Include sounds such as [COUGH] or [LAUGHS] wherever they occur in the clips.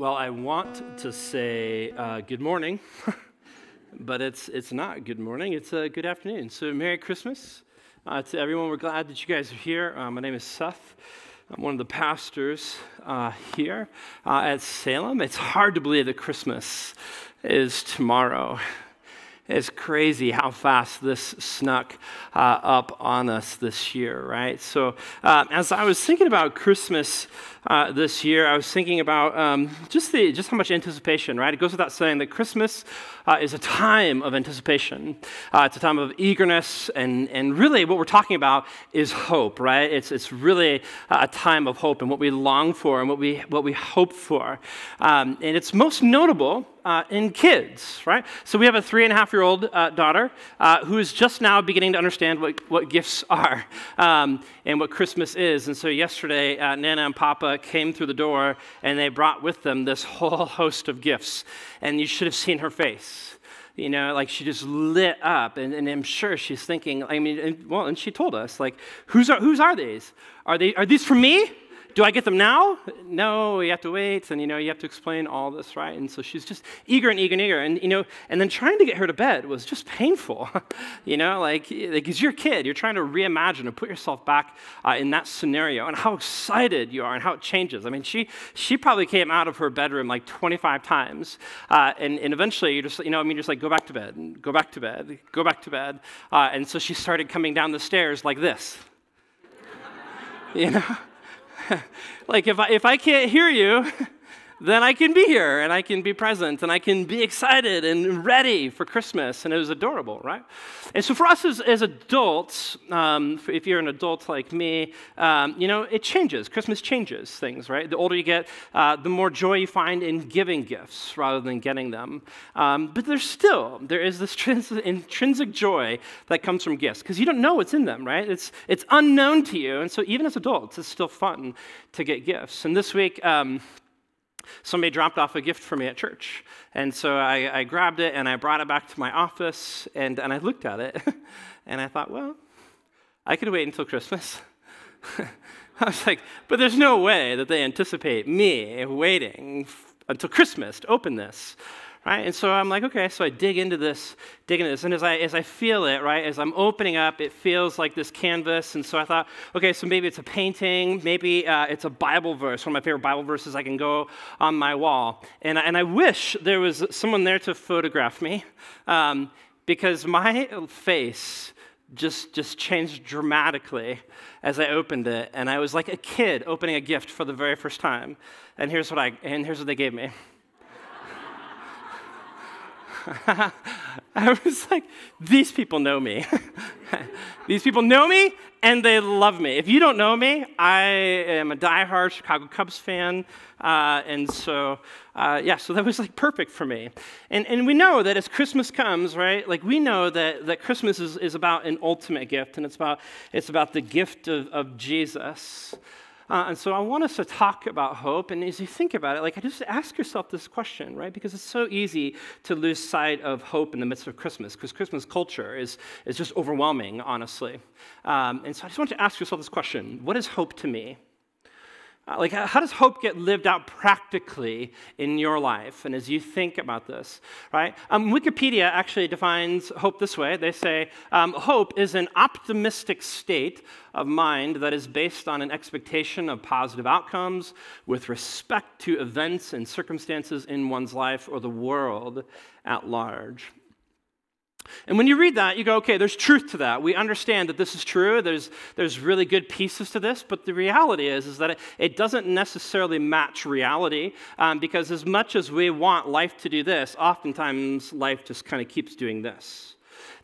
Well, I want to say uh, good morning, [LAUGHS] but it's, it's not good morning, it's a uh, good afternoon. So, Merry Christmas uh, to everyone. We're glad that you guys are here. Uh, my name is Seth. I'm one of the pastors uh, here at Salem. It's hard to believe that Christmas is tomorrow. It's crazy how fast this snuck uh, up on us this year, right? So, uh, as I was thinking about Christmas uh, this year, I was thinking about um, just the just how much anticipation, right? It goes without saying that Christmas uh, is a time of anticipation. Uh, it's a time of eagerness, and and really what we're talking about is hope, right? It's it's really a time of hope and what we long for and what we what we hope for, um, and it's most notable uh, in kids, right? So we have a three and a half year old uh, daughter uh, who is just now beginning to understand what, what gifts [LAUGHS] are um, and what Christmas is. And so yesterday, uh, Nana and Papa came through the door and they brought with them this whole [LAUGHS] host of gifts. And you should have seen her face. You know, like she just lit up, and, and I'm sure she's thinking. I mean, and, well, and she told us, like, who's are, whose are these? Are they are these for me? Do I get them now? No, you have to wait, and you know, you have to explain all this, right? And so she's just eager and eager and eager, and you know, and then trying to get her to bed was just painful, [LAUGHS] you know, like because you're a kid, you're trying to reimagine and put yourself back uh, in that scenario, and how excited you are, and how it changes. I mean, she she probably came out of her bedroom like 25 times, uh, and and eventually you just you know, I mean, just like go back to bed, go back to bed, go back to bed, uh, and so she started coming down the stairs like this, [LAUGHS] you know. [LAUGHS] like if I, if I can't hear you, [LAUGHS] then I can be here and I can be present and I can be excited and ready for Christmas. And it was adorable, right? And so for us as, as adults, um, if you're an adult like me, um, you know, it changes. Christmas changes things, right? The older you get, uh, the more joy you find in giving gifts rather than getting them. Um, but there's still, there is this trans- intrinsic joy that comes from gifts because you don't know what's in them, right? It's, it's unknown to you. And so even as adults, it's still fun to get gifts. And this week, um, somebody dropped off a gift for me at church. And so I, I, grabbed it and I brought it back to my office and, and I looked at it [LAUGHS] and I thought, well, I could wait until Christmas. [LAUGHS] I was like, but there's no way that they anticipate me waiting until Christmas to open this right? And so I'm like, okay, so I dig into this, dig into this, and as I as I feel it, right, as I'm opening up, it feels like this canvas, and so I thought, okay, so maybe it's a painting, maybe uh, it's a Bible verse, one of my favorite Bible verses I can go on my wall, and and I wish there was someone there to photograph me, um, because my face just just changed dramatically as I opened it, and I was like a kid opening a gift for the very first time, and here's what I and here's what they gave me. [LAUGHS] I was like, these people know me. [LAUGHS] these people know me and they love me. If you don't know me, I am a die-hard Chicago Cubs fan. Uh, and so, uh, yeah, so that was like perfect for me. And, and we know that as Christmas comes, right, like we know that, that Christmas is, is about an ultimate gift and it's about, it's about the gift of, of Jesus. Uh, and so I want us to talk about hope. And as you think about it, like, just ask yourself this question, right? Because it's so easy to lose sight of hope in the midst of Christmas, because Christmas culture is, is just overwhelming, honestly. Um, and so I just want to ask yourself this question What is hope to me? Uh, like, how does hope get lived out practically in your life? And as you think about this, right? Um, Wikipedia actually defines hope this way they say, um, hope is an optimistic state of mind that is based on an expectation of positive outcomes with respect to events and circumstances in one's life or the world at large. And when you read that, you go, okay, there's truth to that. We understand that this is true. There's, there's really good pieces to this, but the reality is, is that it, it doesn't necessarily match reality um, because as much as we want life to do this, oftentimes life just kind of keeps doing this.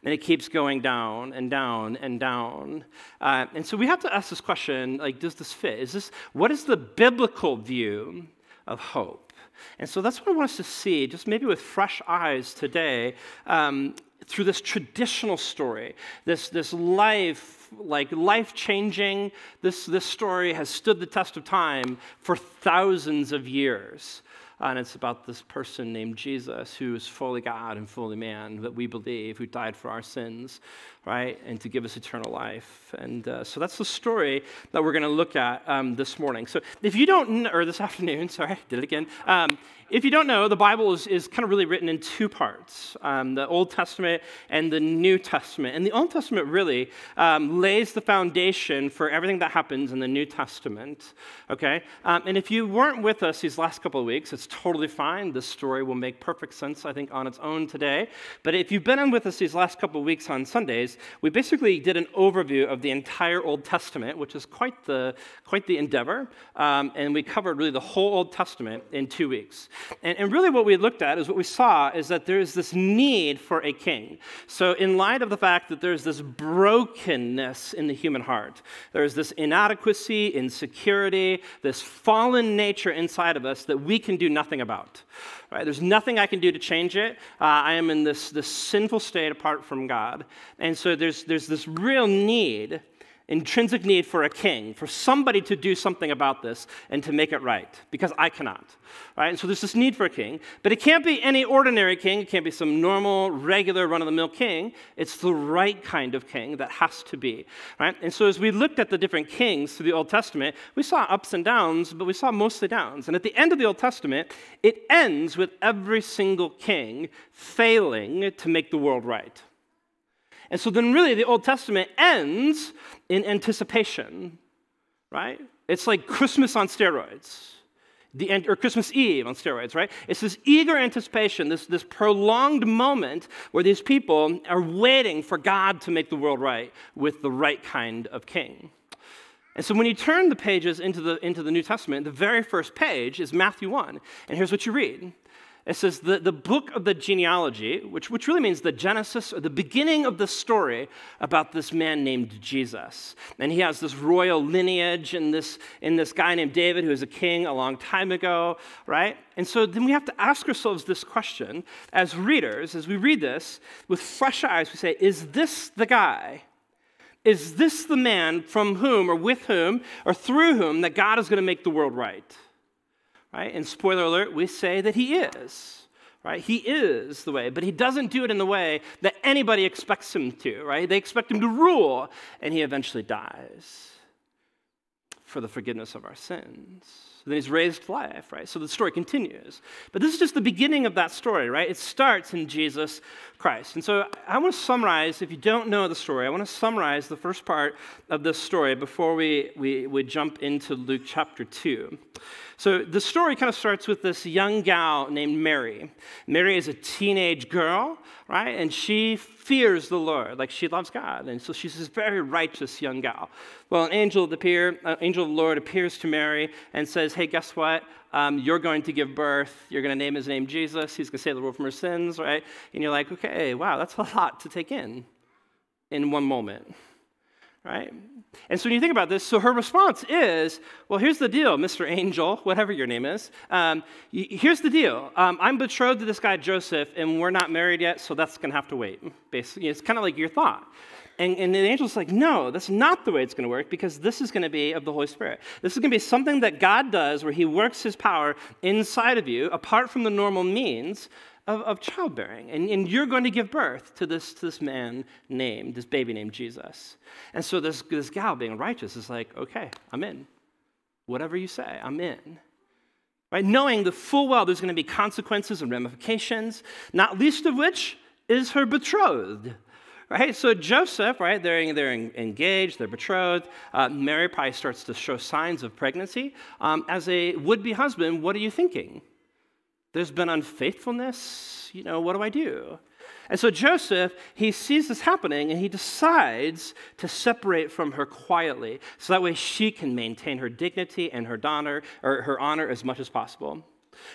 And it keeps going down and down and down. Uh, and so we have to ask this question like, does this fit? Is this, what is the biblical view of hope? And so that's what I want us to see, just maybe with fresh eyes today, um, through this traditional story, this, this life like life changing. This, this story has stood the test of time for thousands of years. And it's about this person named Jesus who is fully God and fully man that we believe, who died for our sins, right? And to give us eternal life. And uh, so that's the story that we're going to look at um, this morning. So if you don't, or this [LAUGHS] afternoon, sorry, did it again. Um, if you don't know, the Bible is, is kind of really written in two parts um, the Old Testament and the New Testament. And the Old Testament really um, lays the foundation for everything that happens in the New Testament, okay? Um, and if you weren't with us these last couple of weeks, it's totally fine. This story will make perfect sense, I think, on its own today. But if you've been with us these last couple of weeks on Sundays, we basically did an overview of the entire Old Testament, which is quite the, quite the endeavor. Um, and we covered really the whole Old Testament in two weeks. And, and really, what we looked at is what we saw is that there is this need for a king. So, in light of the fact that there's this brokenness in the human heart, there's this inadequacy, insecurity, this fallen nature inside of us that we can do nothing about. Right? There's nothing I can do to change it. Uh, I am in this, this sinful state apart from God. And so, there's, there's this real need intrinsic need for a king, for somebody to do something about this and to make it right, because I cannot. Right? And so there's this need for a king, but it can't be any ordinary king. It can't be some normal, regular, run of the mill king. It's the right kind of king that has to be. Right? And so as we looked at the different kings through the Old Testament, we saw ups and downs, but we saw mostly downs. And at the end of the Old Testament, it ends with every single king failing to make the world right. And so then, really, the Old Testament ends in anticipation, right? It's like Christmas on steroids. The, or Christmas Eve on steroids, right? It's this eager anticipation, this, this prolonged moment where these people are waiting for God to make the world right with the right kind of king. And so when you turn the pages into the, into the New Testament, the very first page is Matthew 1. And here's what you read it says the, the book of the genealogy, which, which really means the genesis or the beginning of the story about this man named Jesus. And he has this royal lineage in this, in this guy named David who was a king a long time ago, right? And so then we have to ask ourselves this question as readers, as we read this with fresh eyes, we say, is this the guy? Is this the man from whom or with whom or through whom that God is going to make the world right? Right? And spoiler alert, we say that he is. Right? He is the way, but he doesn't do it in the way that anybody expects him to, right? They expect him to rule, and he eventually dies for the forgiveness of our sins. Then he's raised to life, right? So the story continues. But this is just the beginning of that story, right? It starts in Jesus Christ. And so I want to summarize, if you don't know the story, I want to summarize the first part of this story before we, we, we jump into Luke chapter 2. So the story kind of starts with this young gal named Mary. Mary is a teenage girl, right? And she fears the Lord, like she loves God. And so she's this very righteous young gal. Well, an angel of the, appear, uh, angel of the Lord appears to Mary and says, Hey, guess what? Um, you're going to give birth. You're going to name his name Jesus. He's going to save the world from her sins, right? And you're like, okay, wow, that's a lot to take in in one moment right? And so when you think about this, so her response is, well, here's the deal, Mr. Angel, whatever your name is. Um, here's the deal. Um, I'm betrothed to this guy, Joseph, and we're not married yet, so that's going to have to wait. Basically, it's kind of like your thought. And, and the angel's like, no, that's not the way it's going to work because this is going to be of the Holy Spirit. This is going to be something that God does where He works His power inside of you, apart from the normal means of, of childbearing. And, and you're going to give birth to this, to this man named, this baby named Jesus. And so this, this gal being righteous is like, okay, I'm in. Whatever you say, I'm in. Right? Knowing the full well there's going to be consequences and ramifications, not least of which is her betrothed. Right? So Joseph, right, they're, they're engaged, they're betrothed. Uh, Mary probably starts to show signs of pregnancy. Um, as a would be husband, what are you thinking? There's been unfaithfulness. You know, what do I do? And so Joseph, he sees this happening and he decides to separate from her quietly so that way she can maintain her dignity and her honor or her honor as much as possible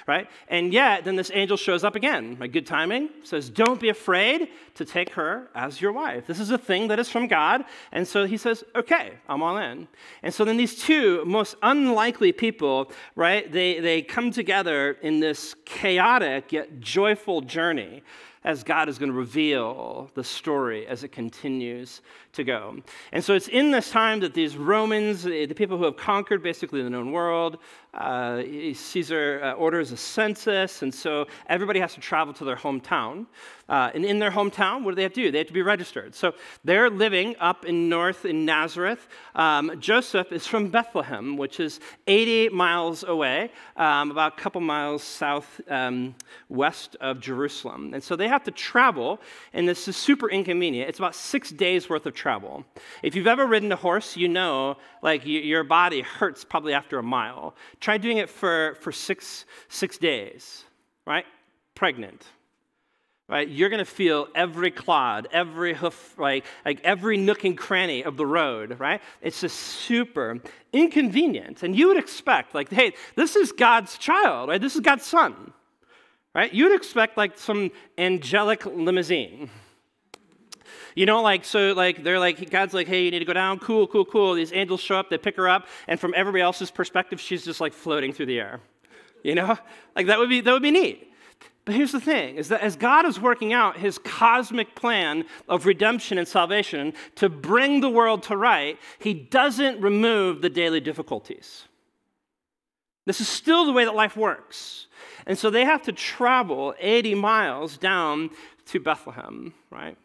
right? And yet, then this angel shows up again. My good timing says, Don't be afraid to take her as your wife. This is a thing that is from God. And so he says, Okay, I'm all in. And so then these two most unlikely people, right, they, they come together in this chaotic yet joyful journey as God is going to reveal the story as it continues to go. And so it's in this time that these Romans, the people who have conquered basically the known world, uh, Caesar uh, orders a census, and so everybody has to travel to their hometown. Uh, and in their hometown, what do they have to do? They have to be registered. So they're living up in north in Nazareth. Um, Joseph is from Bethlehem, which is 80 miles away, um, about a couple miles south um, west of Jerusalem. And so they have to travel, and this is super inconvenient. It's about six days worth of travel. If you've ever ridden a horse, you know, like your body hurts probably after a mile. Try doing it for, for six, six days, right? Pregnant right you're going to feel every clod every hoof like, like every nook and cranny of the road right it's just super inconvenient and you would expect like hey this is god's child right this is god's son right you would expect like some angelic limousine you know, like, so, like, they're like, God's like, hey, you need to go down. Cool, cool, cool. These angels show up, they pick her up, and from everybody else's perspective, she's just like floating through the air. You know? Like, that would be, that would be neat. But here's the thing is that as God is working out his cosmic plan of redemption and salvation to bring the world to right, he doesn't remove the daily difficulties. This is still the way that life works. And so they have to travel 80 miles down to Bethlehem, right?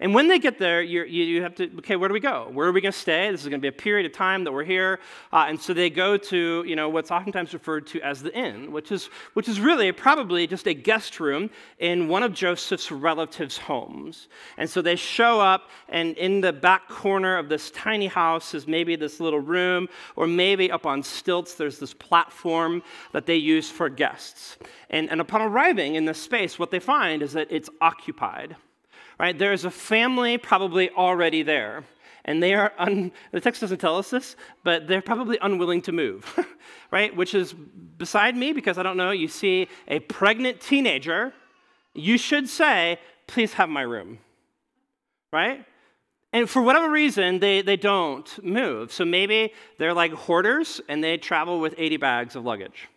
And when they get there, you, you have to, okay, where do we go? Where are we going to stay? This is going to be a period of time that we're here. Uh, and so they go to, you know, what's oftentimes referred to as the inn, which is, which is really probably just a guest room in one of Joseph's relatives' homes. And so they show up, and in the back corner of this tiny house is maybe this little room, or maybe up on stilts, there's this platform that they use for guests. And, and upon arriving in this space, what they find is that it's occupied right? There is a family probably already there. And they are, un, the text doesn't tell us this, but they're probably unwilling to move, [LAUGHS] right? Which is beside me because I don't know. You see a pregnant teenager, you should say, please have my room, right? And for whatever reason, they, they don't move. So maybe they're like hoarders and they travel with 80 bags of luggage.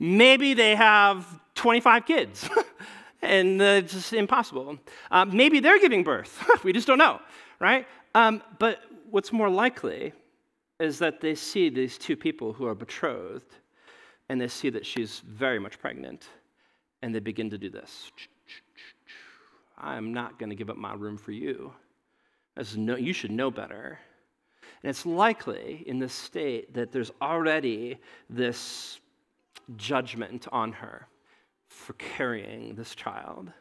Maybe they have 25 kids. [LAUGHS] and uh, it's just impossible. Uh, maybe they're giving birth. [LAUGHS] we just don't know, right? Um, but what's more likely is that they see these two people who are betrothed, and they see that she's very much pregnant, and they begin to do this. I'm not going to give up my room for you. As No, you should know better. And it's likely in this state that there's already this judgment on her for carrying this child.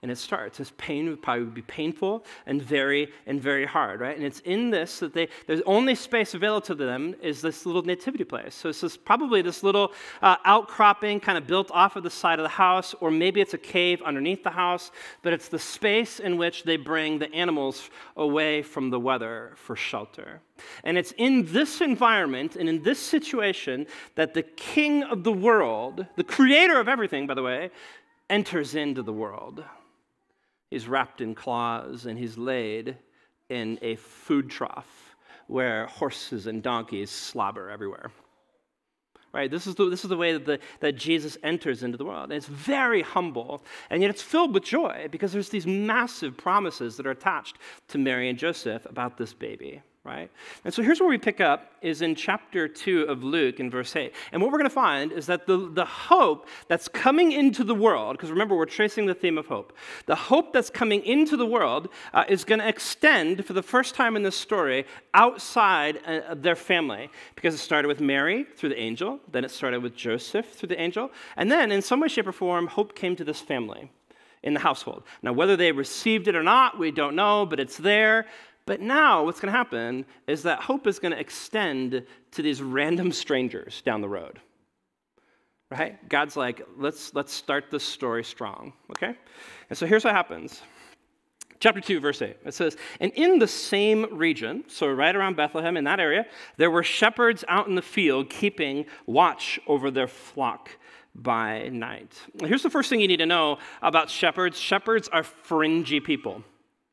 And it starts. This pain would probably be painful and very and very hard, right? And it's in this that they there's only space available to them is this little nativity place. So it's this, probably this little uh, outcropping kind of built off of the side of the house, or maybe it's a cave underneath the house. But it's the space in which they bring the animals away from the weather for shelter. And it's in this environment and in this situation that the king of the world, the creator of everything, by the way, enters into the world. He's wrapped in claws and he's laid in a food trough where horses and donkeys slobber everywhere. Right? This is the, this is the way that, the, that Jesus enters into the world. And it's very humble, and yet it's filled with joy because there's these massive promises that are attached to Mary and Joseph about this baby right? And so here's where we pick up is in chapter 2 of Luke in verse 8. And what we're going to find is that the, the hope that's coming into the world, because remember, we're tracing the theme of hope. The hope that's coming into the world uh, is going to extend for the first time in this story outside uh, their family, because it started with Mary through the angel, then it started with Joseph through the angel, and then in some way, shape, or form, hope came to this family in the household. Now, whether they received it or not, we don't know, but it's there. But now, what's going to happen is that hope is going to extend to these random strangers down the road. Right? God's like, let's, let's start this story strong, okay? And so here's what happens. Chapter 2, verse 8. It says, And in the same region, so right around Bethlehem, in that area, there were shepherds out in the field keeping watch over their flock by night. Here's the first thing you need to know about shepherds shepherds are fringy people.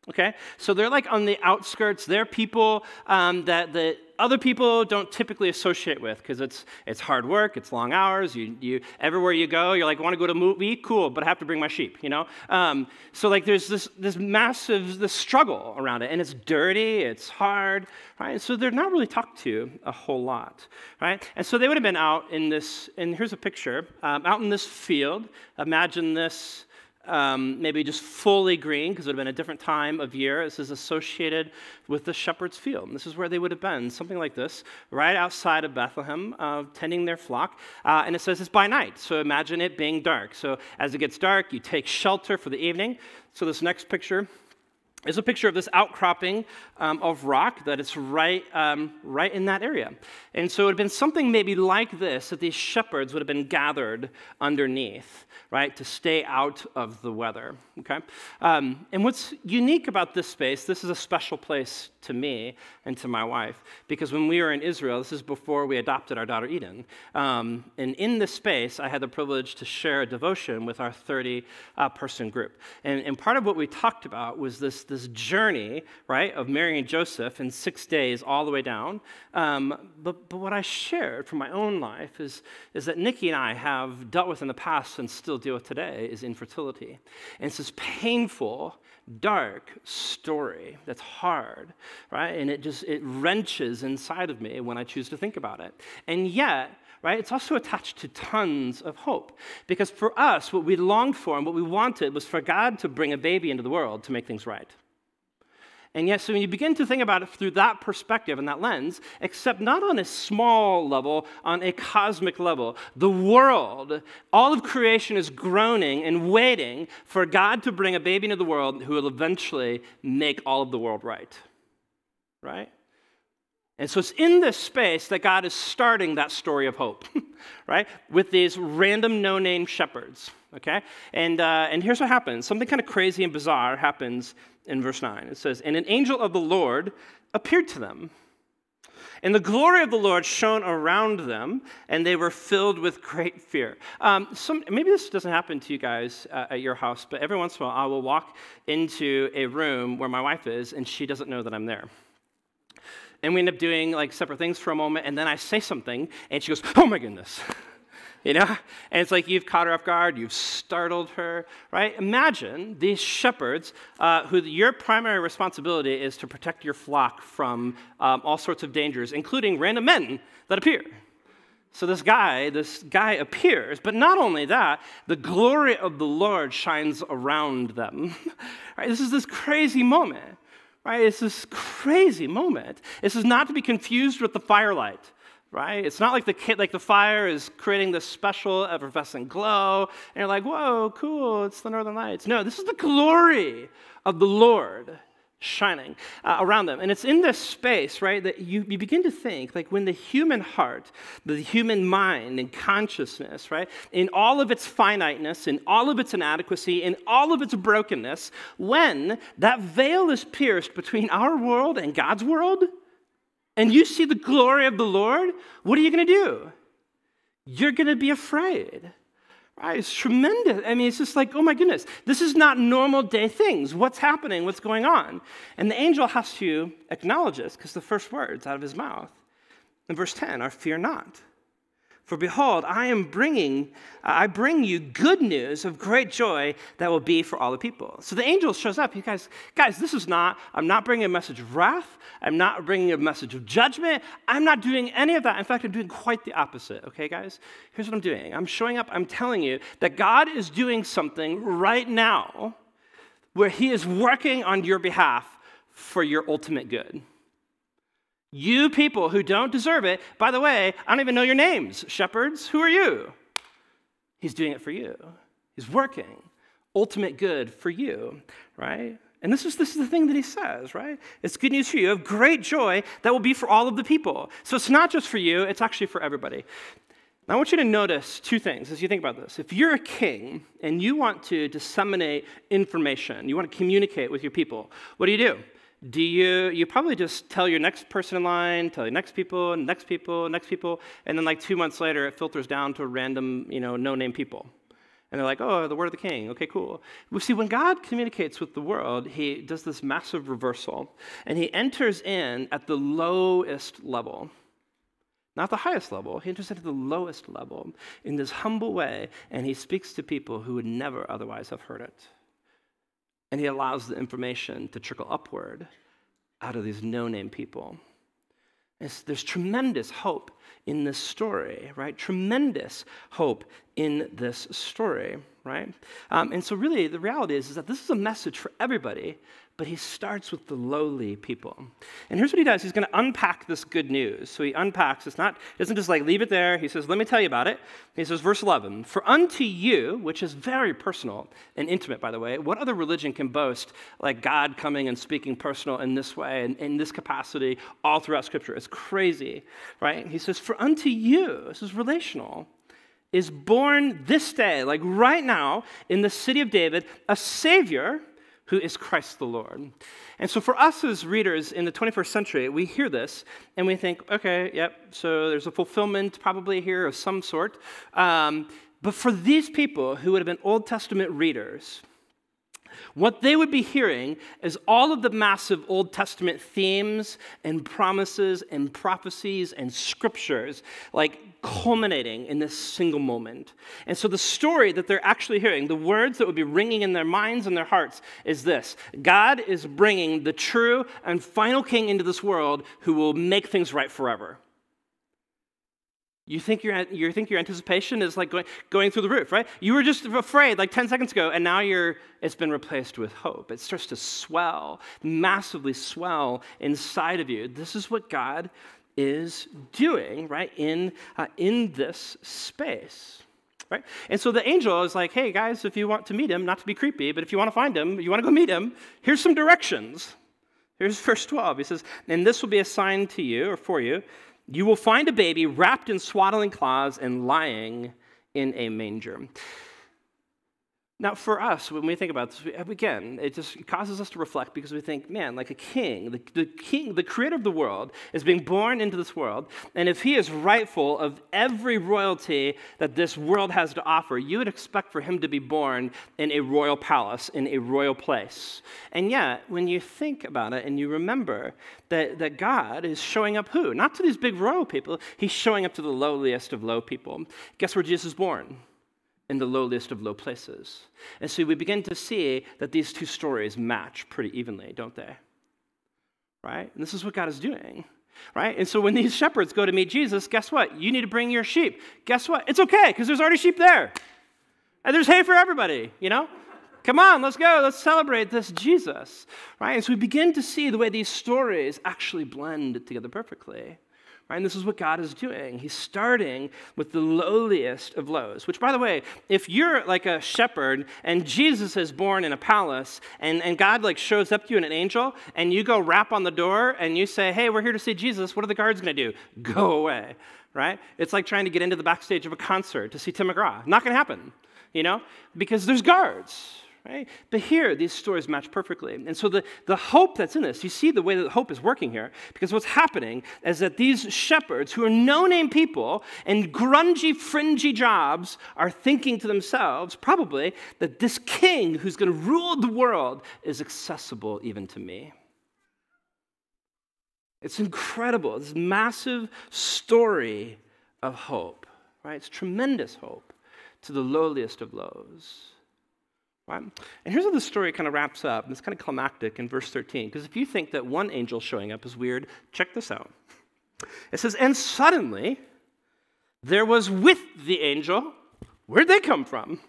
Okay? So they're like on the outskirts. They're people um, that, that other people don't typically associate with because it's, it's hard work, it's long hours. You, you, everywhere you go, you're like, want to go to a movie? Cool, but I have to bring my sheep, you know? Um, so, like, there's this, this massive this struggle around it, and it's dirty, it's hard, right? so they're not really talked to a whole lot, right? And so they would have been out in this, and here's a picture, um, out in this field. Imagine this um, maybe just fully green because it would have been a different time of year. This is associated with the shepherd's field. This is where they would have been, something like this, right outside of Bethlehem, uh, tending their flock. Uh, and it says it's by night. So imagine it being dark. So as it gets dark, you take shelter for the evening. So this next picture is a picture of this outcropping um, of rock that is right, um, right in that area. And so it would have been something maybe like this that these shepherds would have been gathered underneath right, to stay out of the weather, okay? Um, and what's unique about this space, this is a special place to me and to my wife, because when we were in Israel, this is before we adopted our daughter Eden, um, and in this space, I had the privilege to share a devotion with our 30 uh, person group. And, and part of what we talked about was this, this journey, right, of Mary and Joseph in six days all the way down. Um, but, but what I shared from my own life is, is that Nikki and I have dealt with in the past and still deal with today is infertility. And it's this painful, dark story that's hard, right? And it just it wrenches inside of me when I choose to think about it. And yet, right, it's also attached to tons of hope. Because for us, what we longed for and what we wanted was for God to bring a baby into the world to make things right. And yet, so when you begin to think about it through that perspective and that lens, except not on a small level, on a cosmic level, the world, all of creation is groaning and waiting for God to bring a baby into the world who will eventually make all of the world right. Right? And so it's in this space that God is starting that story of hope, [LAUGHS] right? With these random no name shepherds, okay? And, uh, and here's what happens something kind of crazy and bizarre happens in verse 9. It says, And an angel of the Lord appeared to them. And the glory of the Lord shone around them, and they were filled with great fear. Um, some, maybe this doesn't happen to you guys uh, at your house, but every once in a while I will walk into a room where my wife is, and she doesn't know that I'm there. And we end up doing like separate things for a moment, and then I say something, and she goes, Oh my goodness. [LAUGHS] you know? And it's like you've caught her off guard, you've startled her, right? Imagine these shepherds uh, who your primary responsibility is to protect your flock from um, all sorts of dangers, including random men that appear. So this guy, this guy appears, but not only that, the glory of the Lord shines around them. [LAUGHS] right? This is this crazy moment. Right? It's this crazy moment. This is not to be confused with the firelight right? It's not like the like the fire is creating this special effervescent glow, and you're like, whoa, cool, it's the northern lights. No, this is the glory of the Lord shining uh, around them. And it's in this space, right, that you, you begin to think, like when the human heart, the human mind and consciousness, right, in all of its finiteness, in all of its inadequacy, in all of its brokenness, when that veil is pierced between our world and God's world, and you see the glory of the Lord, what are you going to do? You're going to be afraid. Right? It's tremendous. I mean, it's just like, oh my goodness, this is not normal day things. What's happening? What's going on? And the angel has to acknowledge this because the first words out of his mouth in verse 10 are fear not. For behold, I am bringing, I bring you good news of great joy that will be for all the people. So the angel shows up. You guys, guys, this is not, I'm not bringing a message of wrath. I'm not bringing a message of judgment. I'm not doing any of that. In fact, I'm doing quite the opposite. Okay, guys? Here's what I'm doing I'm showing up, I'm telling you that God is doing something right now where he is working on your behalf for your ultimate good. You people who don't deserve it, by the way, I don't even know your names. Shepherds, who are you? He's doing it for you. He's working. Ultimate good for you, right? And this is, this is the thing that he says, right? It's good news for you of great joy that will be for all of the people. So it's not just for you, it's actually for everybody. Now, I want you to notice two things as you think about this. If you're a king and you want to disseminate information, you want to communicate with your people, what do you do? Do you you probably just tell your next person in line tell your next people next people next people and then like two months later it filters down to random you know no name people And they're like, oh, the word of the king. Okay, cool. We see, when God communicates with the world, he does this massive reversal. And he enters in at the lowest level. Not the highest level. He enters into the lowest level in this humble way, and he speaks to people who would never otherwise have heard it. And he allows the information to trickle upward out of these no name people. It's, there's tremendous hope in this story, right? Tremendous hope in this story, right? Um, and so, really, the reality is, is that this is a message for everybody, but he starts with the lowly people. And here's what he does he's going to unpack this good news. So he unpacks, it's not, he doesn't just like leave it there. He says, Let me tell you about it. He says, verse 11, For unto you, which is very personal and intimate, by the way, what other religion can boast like God coming and speaking personal in this way and in this capacity all throughout Scripture? It's crazy, right? He says, For unto you, this is relational is born this day, like right now, in the city of David, a Savior who is Christ the Lord. And so, for us as readers in the 21st century, we hear this and we think, okay, yep, so there's a fulfillment probably here of some sort. Um, but for these people who would have been Old Testament readers, what they would be hearing is all of the massive Old Testament themes and promises and prophecies and scriptures, like culminating in this single moment. And so the story that they're actually hearing, the words that would be ringing in their minds and their hearts, is this God is bringing the true and final king into this world who will make things right forever. You think your, you think your anticipation is like going, going through the roof, right? You were just afraid like 10 seconds ago, and now you're, it's been replaced with hope. It starts to swell, massively swell inside of you. This is what God is doing, right, in, uh, in this space. Right? And so the angel is like, hey guys, if you want to meet him, not to be creepy, but if you want to find him, you want to go meet him, here's some directions. Here's verse 12. He says, And this will be a sign to you or for you. You will find a baby wrapped in swaddling cloths and lying in a manger. Now, for us, when we think about this, uh, again, it just causes us to reflect because we think, man, like a king, the, the, king, the creator of the world, is being born into this world, and if he is rightful of every royalty that this world has to offer, you would expect for him to be born in a royal palace, in a royal place. And yet, when you think about it and you remember that, that God is showing up who? Not to these big royal people, he's showing up to the lowliest of low people. Guess where Jesus is born? In the lowliest of low places. And so we begin to see that these two stories match pretty evenly, don't they? Right? And this is what God is doing. Right? And so when these shepherds go to meet Jesus, guess what? You need to bring your sheep. Guess what? It's okay, because there's already sheep there. And there's hay for everybody, you know? Come on, let's go. Let's celebrate this Jesus. Right? And so we begin to see the way these stories actually blend together perfectly. Right? And this is what God is doing. He's starting with the lowliest of lows, which, by the way, if you're like a shepherd and Jesus is born in a palace and, and God like shows up to you in an angel and you go rap on the door and you say, hey, we're here to see Jesus, what are the guards going to do? [LAUGHS] Go away, right? It's like trying to get into the backstage of a concert to see Tim McGraw. Not going to happen, you know, because there's guards, Right? But here, these stories match perfectly. And so the, the hope that's in this, you see the way that hope is working here, because what's happening is that these shepherds, who are no name people and grungy, fringy jobs, are thinking to themselves, probably, that this king who's going to rule the world is accessible even to me. It's incredible, this massive story of hope, right? It's tremendous hope to the lowliest of lows. Right? And here's how the story kind of wraps up. It's kind of climactic in verse 13. Because if you think that one angel showing up is weird, check this out. It says, And suddenly there was with the angel, where'd they come from?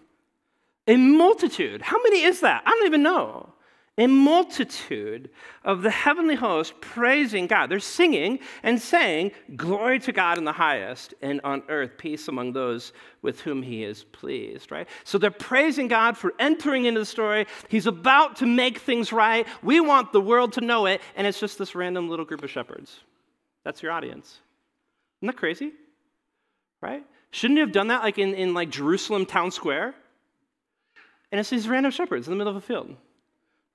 A multitude. How many is that? I don't even know a multitude of the heavenly host praising God. They're singing and saying, Glory to God in the highest, and on earth peace among those with whom he is pleased, right? So they're praising God for entering into the story. He's about to make things right. We want the world to know it, and it's just this random little group of shepherds. That's your audience. Isn't that crazy? Right? Shouldn't you have done that like in, in like Jerusalem town square? And it's these random shepherds in the middle of a field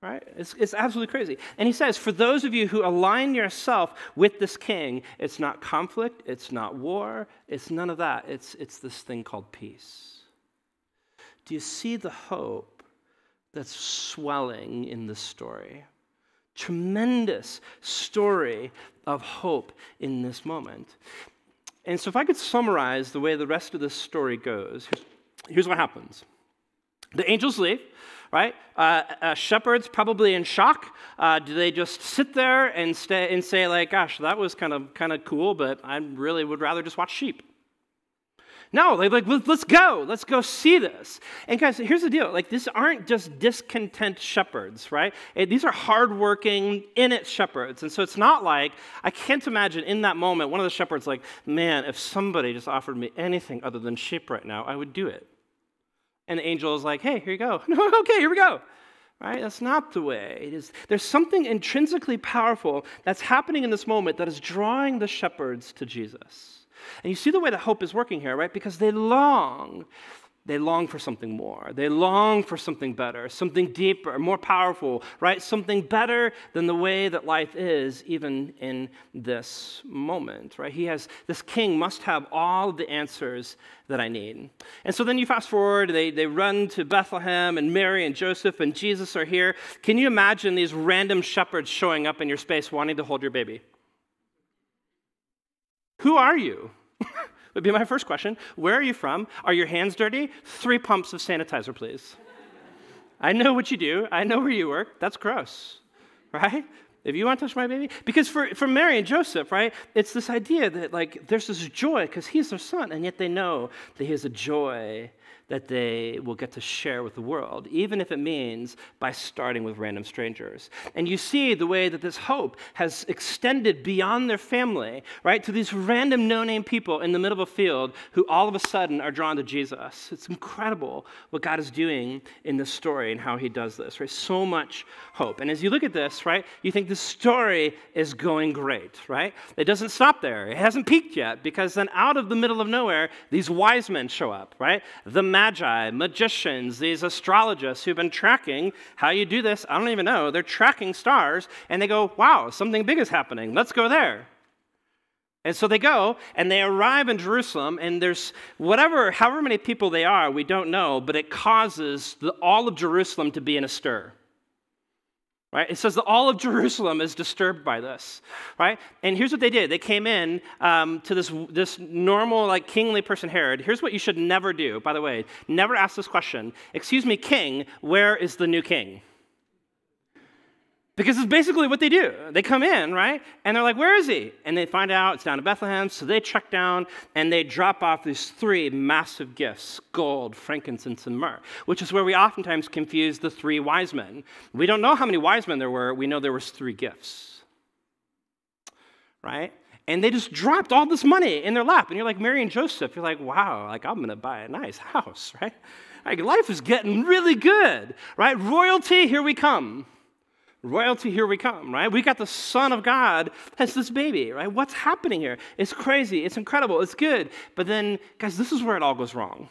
right? It's, it's absolutely crazy. And he says, for those of you who align yourself with this king, it's not conflict, it's not war, it's none of that. It's, it's this thing called peace. Do you see the hope that's swelling in this story? Tremendous story of hope in this moment. And so, if I could summarize the way the rest of this story goes, here's, here's what happens the angels leave, right? Uh, uh, shepherds probably in shock. Uh, do they just sit there and stay and say like, "Gosh, that was kind of kind of cool," but I really would rather just watch sheep. No, they're like, let's go. Let's go see this. And guys, here's the deal. Like, these aren't just discontent shepherds, right? These are hardworking, in it shepherds. And so it's not like, I can't imagine in that moment, one of the shepherds like, man, if somebody just offered me anything other than sheep right now, I would do it. And the angel is like, hey, here you go. [LAUGHS] Okay, here we go. Right? That's not the way. It is, there's something intrinsically powerful that's happening in this moment that is drawing the shepherds to Jesus. And you see the way that hope is working here, right? Because they long. They long for something more. They long for something better, something deeper, more powerful, right? Something better than the way that life is, even in this moment, right? He has, this king must have all the answers that I need. And so then you fast forward, they, they run to Bethlehem, and Mary and Joseph and Jesus are here. Can you imagine these random shepherds showing up in your space wanting to hold your baby? Who are you? [LAUGHS] would be my first question. Where are you from? Are your hands dirty? Three pumps of sanitizer, please. I know what you do. I know where you work. That's gross, right? If you want to touch my baby, because for, for Mary and Joseph, right, it's this idea that like there's this joy because he's their son, and yet they know that he has a joy that they will get to share with the world, even if it means by starting with random strangers. And you see the way that this hope has extended beyond their family, right, to these random no name people in the middle of a field who all of a sudden are drawn to Jesus. It's incredible what God is doing in this story and how he does this, right? So much hope. And as you look at this, right, you think the story is going great, right? It doesn't stop there. It hasn't peaked yet because then out of the middle of nowhere, these wise men show up, right? The magi, magicians, these astrologists who've been tracking how you do this. I don't even know. They're tracking stars and they go, wow, something big is happening. Let's go there. And so they go and they arrive in Jerusalem, and there's whatever, however many people they are, we don't know, but it causes the, all of Jerusalem to be in a stir. Right? It says that all of Jerusalem is disturbed by this, right? And here's what they did: they came in um, to this this normal, like kingly person, Herod. Here's what you should never do. By the way, never ask this question. Excuse me, king. Where is the new king? Because it's basically what they do. They come in, right? And they're like, where is he? And they find out it's down to Bethlehem. So they check down and they drop off these three massive gifts gold, frankincense, and myrrh, which is where we oftentimes confuse the three wise men. We don't know how many wise men there were. We know there was three gifts, right? And they just dropped all this money in their lap. And you're like, Mary and Joseph, you're like, wow, like I'm to buy a nice house, [LAUGHS] right? Like life is getting really good, right? Royalty, here we come royalty, here we come, right? We got the Son of God as this baby, right? What's happening here? It's crazy. It's incredible. It's good. But then, guys, this is where it all goes wrong.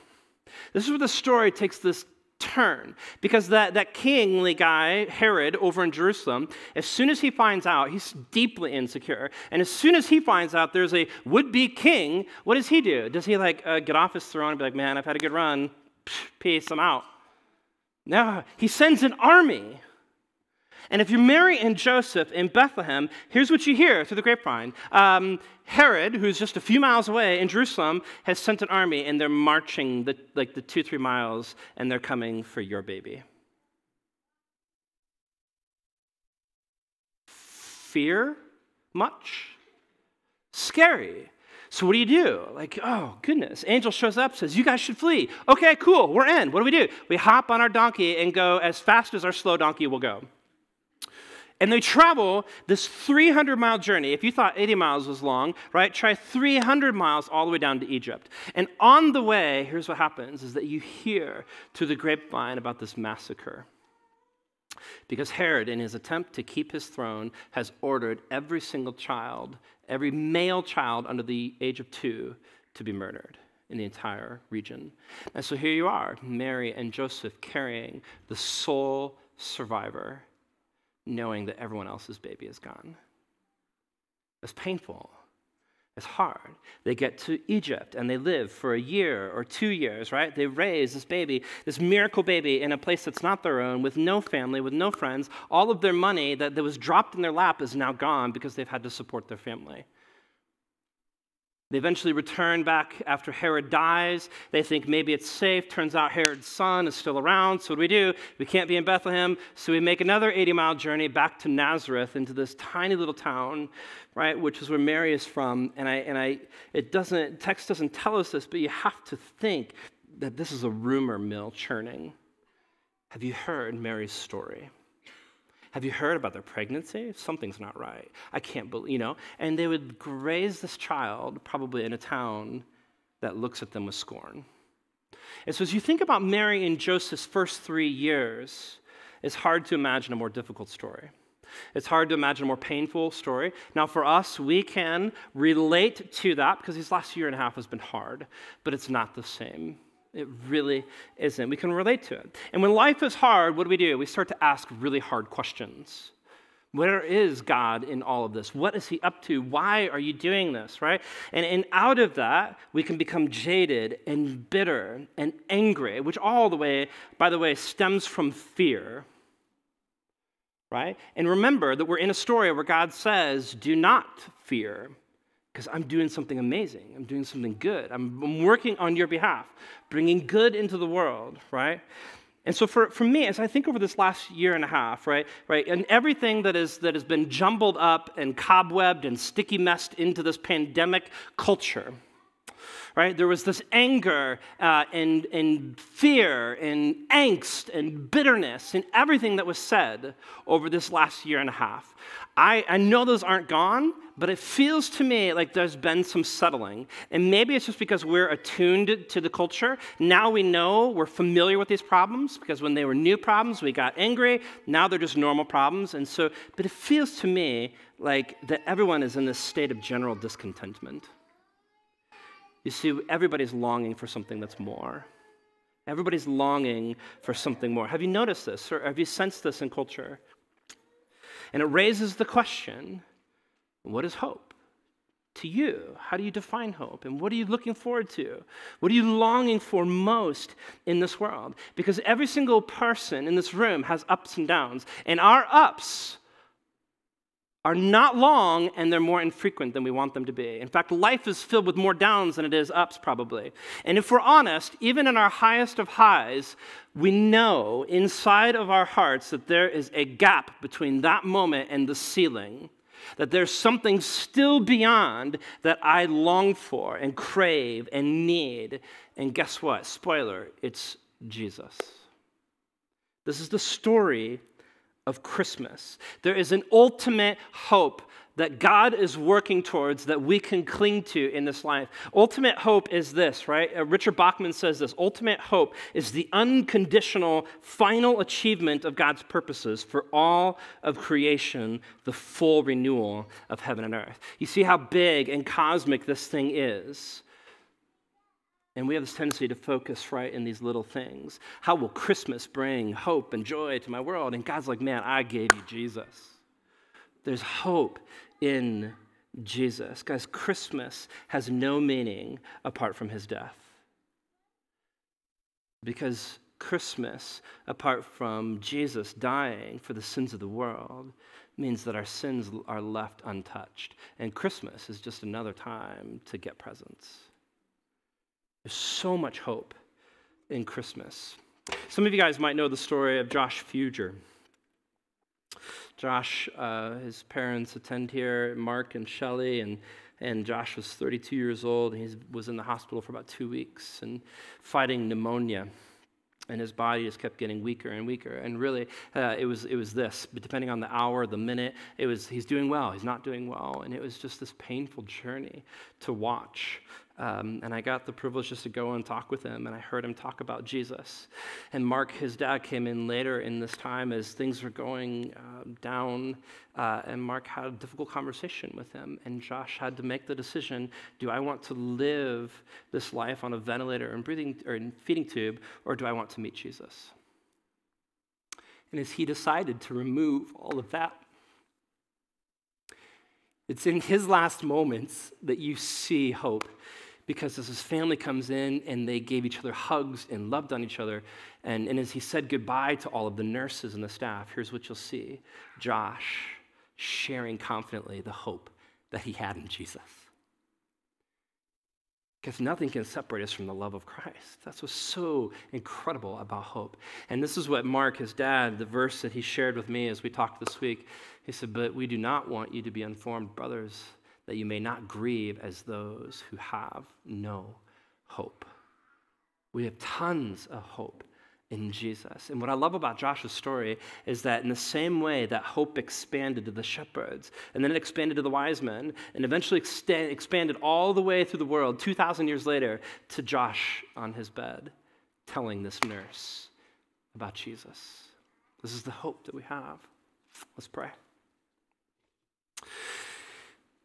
This is where the story takes this turn because that, that kingly guy herod over in jerusalem as soon as he finds out he's deeply insecure and as soon as he finds out there's a would-be king what does he do does he like uh, get off his throne and be like man i've had a good run peace i'm out no he sends an army and if you're Mary and Joseph in Bethlehem, here's what you hear through the grapevine. Um, Herod, who's just a few miles away in Jerusalem, has sent an army, and they're marching the, like the two, three miles, and they're coming for your baby. Fear much? Scary. So what do you do? Like, oh, goodness. Angel shows up, says, You guys should flee. Okay, cool, we're in. What do we do? We hop on our donkey and go as fast as our slow donkey will go. And they travel this 300 mile journey. If you thought 80 miles was long, right? Try 300 miles all the way down to Egypt. And on the way, here's what happens is that you hear through the grapevine about this massacre. Because Herod, in his attempt to keep his throne, has ordered every single child, every male child under the age of two, to be murdered in the entire region. And so here you are, Mary and Joseph carrying the sole survivor knowing that everyone else's baby is gone. It's painful. It's hard. They get to Egypt and they live for a year or two years, right? They raise this baby, this miracle baby, in a place that's not their own, with no family, with no friends. All of their money that, was dropped in their lap is now gone because they've had to support their family. They eventually return back after Herod dies. They think maybe it's safe. Turns out Herod's son is still around. So, what do we do? We can't be in Bethlehem. So, we make another 80 mile journey back to Nazareth into this tiny little town, right, which is where Mary is from. And, I, and I, it doesn't, text doesn't tell us this, but you have to think that this is a rumor mill churning. Have you heard Mary's story? Have you heard about their pregnancy? Something's not right. I can't believe, you know. And they would raise this child probably in a town that looks at them with scorn. And so as you think about Mary and Joseph's first three years, it's hard to imagine a more difficult story. It's hard to imagine a more painful story. Now, for us, we can relate to that because these last year and a half has been hard, but it's not the same. It really isn't. We can relate to it. And when life is hard, what do we do? We start to ask really hard questions. Where is God in all of this? What is He up to? Why are you doing this, right? And, and out of that, we can become jaded and bitter and angry, which all the way, by the way, stems from fear, right? And remember that we're in a story where God says, do not fear because I'm doing something amazing. I'm doing something good. I'm, I'm, working on your behalf, bringing good into the world, right? And so for, for me, as I think over this last year and a half, right, right, and everything that, is, that has been jumbled up and cobwebbed and sticky messed into this pandemic culture, right? There was this anger uh, and, and fear and angst and bitterness and everything that was said over this last year and a half. I, I know those aren't gone, but it feels to me like there's been some settling. And maybe it's just because we're attuned to the culture. Now we know we're familiar with these problems because when they were new problems, we got angry. Now they're just normal problems. And so, but it feels to me like that everyone is in this state of general discontentment. You see, everybody's longing for something that's more. Everybody's longing for something more. Have you noticed this or have you sensed this in culture? And it raises the question what is hope to you? How do you define hope? And what are you looking forward to? What are you longing for most in this world? Because every single person in this room has ups and downs, and our ups are not long and they're more infrequent than we want them to be. In fact, life is filled with more downs than it is ups, probably. And if we're honest, even in our highest of highs, we know inside of our hearts that there is a gap between that moment and the ceiling. That there's something still beyond that I long for and crave and need. And guess what? Spoiler, it's Jesus. This is the story of Christmas. There is an ultimate hope that God is working towards that we can cling to in this life. Ultimate hope is this, right? Uh, Richard Bauckham says this ultimate hope is the unconditional final achievement of God's purposes for all of creation, the full renewal of heaven and earth. You see how big and cosmic this thing is. And we have this tendency to focus right in these little things. How will Christmas bring hope and joy to my world? And God's like, man, I gave you Jesus. There's hope in Jesus. Guys, Christmas has no meaning apart from his death. Because Christmas, apart from Jesus dying for the sins of the world, means that our sins are left untouched. And Christmas is just another time to get presents. There's so much hope in Christmas. Some of you guys might know the story of Josh Fuger. Josh, uh, his parents attend here, Mark and Shelly, and, and Josh was 32 years old. He was in the hospital for about two weeks and fighting pneumonia and his body just kept getting weaker and weaker. And really, uh, it was it was this. But depending on the hour, the minute, it was he's doing well, he's not doing well, and it was just this painful journey to watch. Um, and I got the privilege just to go and talk with him, and I heard him talk about Jesus. And Mark, his dad, came in later in this time as things were going uh, down, uh, and Mark had a difficult conversation with him. And Josh had to make the decision: Do I want to live this life on a ventilator and breathing or feeding tube, or do I want to meet Jesus? And as he decided to remove all of that It's in his last moments that you see hope because as his family comes in and they gave each other hugs and loved on each other, and, and as he said goodbye to all of the nurses and the staff, here's what you'll see Josh sharing confidently the hope that he had in Jesus. Because nothing can separate us from the love of Christ. That's what's so incredible about hope. And this is what Mark, his dad, the verse that he shared with me as we talked this week, he said, But we do not want you to be informed, brothers, that you may not grieve as those who have no hope. We have tons of hope in Jesus. And what I love about Josh's story is that in the same way that hope expanded to the shepherds, and then it expanded to the wise men, and eventually expanded all the way through the world 2,000 years later to Josh on his bed, telling this nurse about Jesus. This is the hope that we have. Let's pray.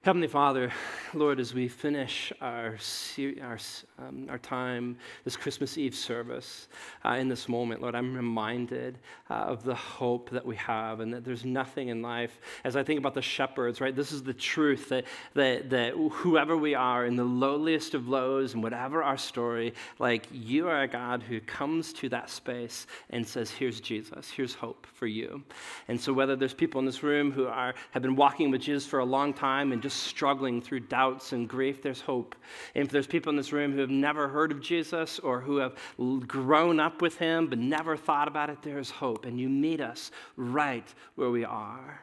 Heavenly Father, Lord, as we finish our, our, um, our time, this Christmas Eve service, uh, in this moment, Lord, I'm reminded uh, of the hope that we have and that there's nothing in life. As I think about the shepherds, right, this is the truth that, that, that whoever we are, in the lowliest of lows and whatever our story, like you are a God who comes to that space and says, Here's Jesus, here's hope for you. And so, whether there's people in this room who are, have been walking with Jesus for a long time and just struggling through doubts and grief, there's hope. And if there's people in this room who have never heard of Jesus or who have grown up with him but never thought about it, there's hope. And you meet us right where we are.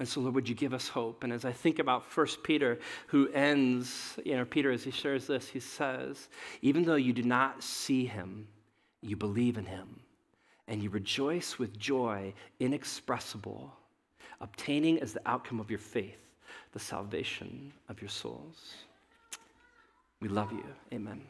And so, Lord, would you give us hope? And as I think about First Peter, who ends, you know, Peter, as he shares this, he says, even though you do not see him, you believe in him, and you rejoice with joy inexpressible, obtaining as the outcome of your faith the salvation of your souls. We love you. Amen.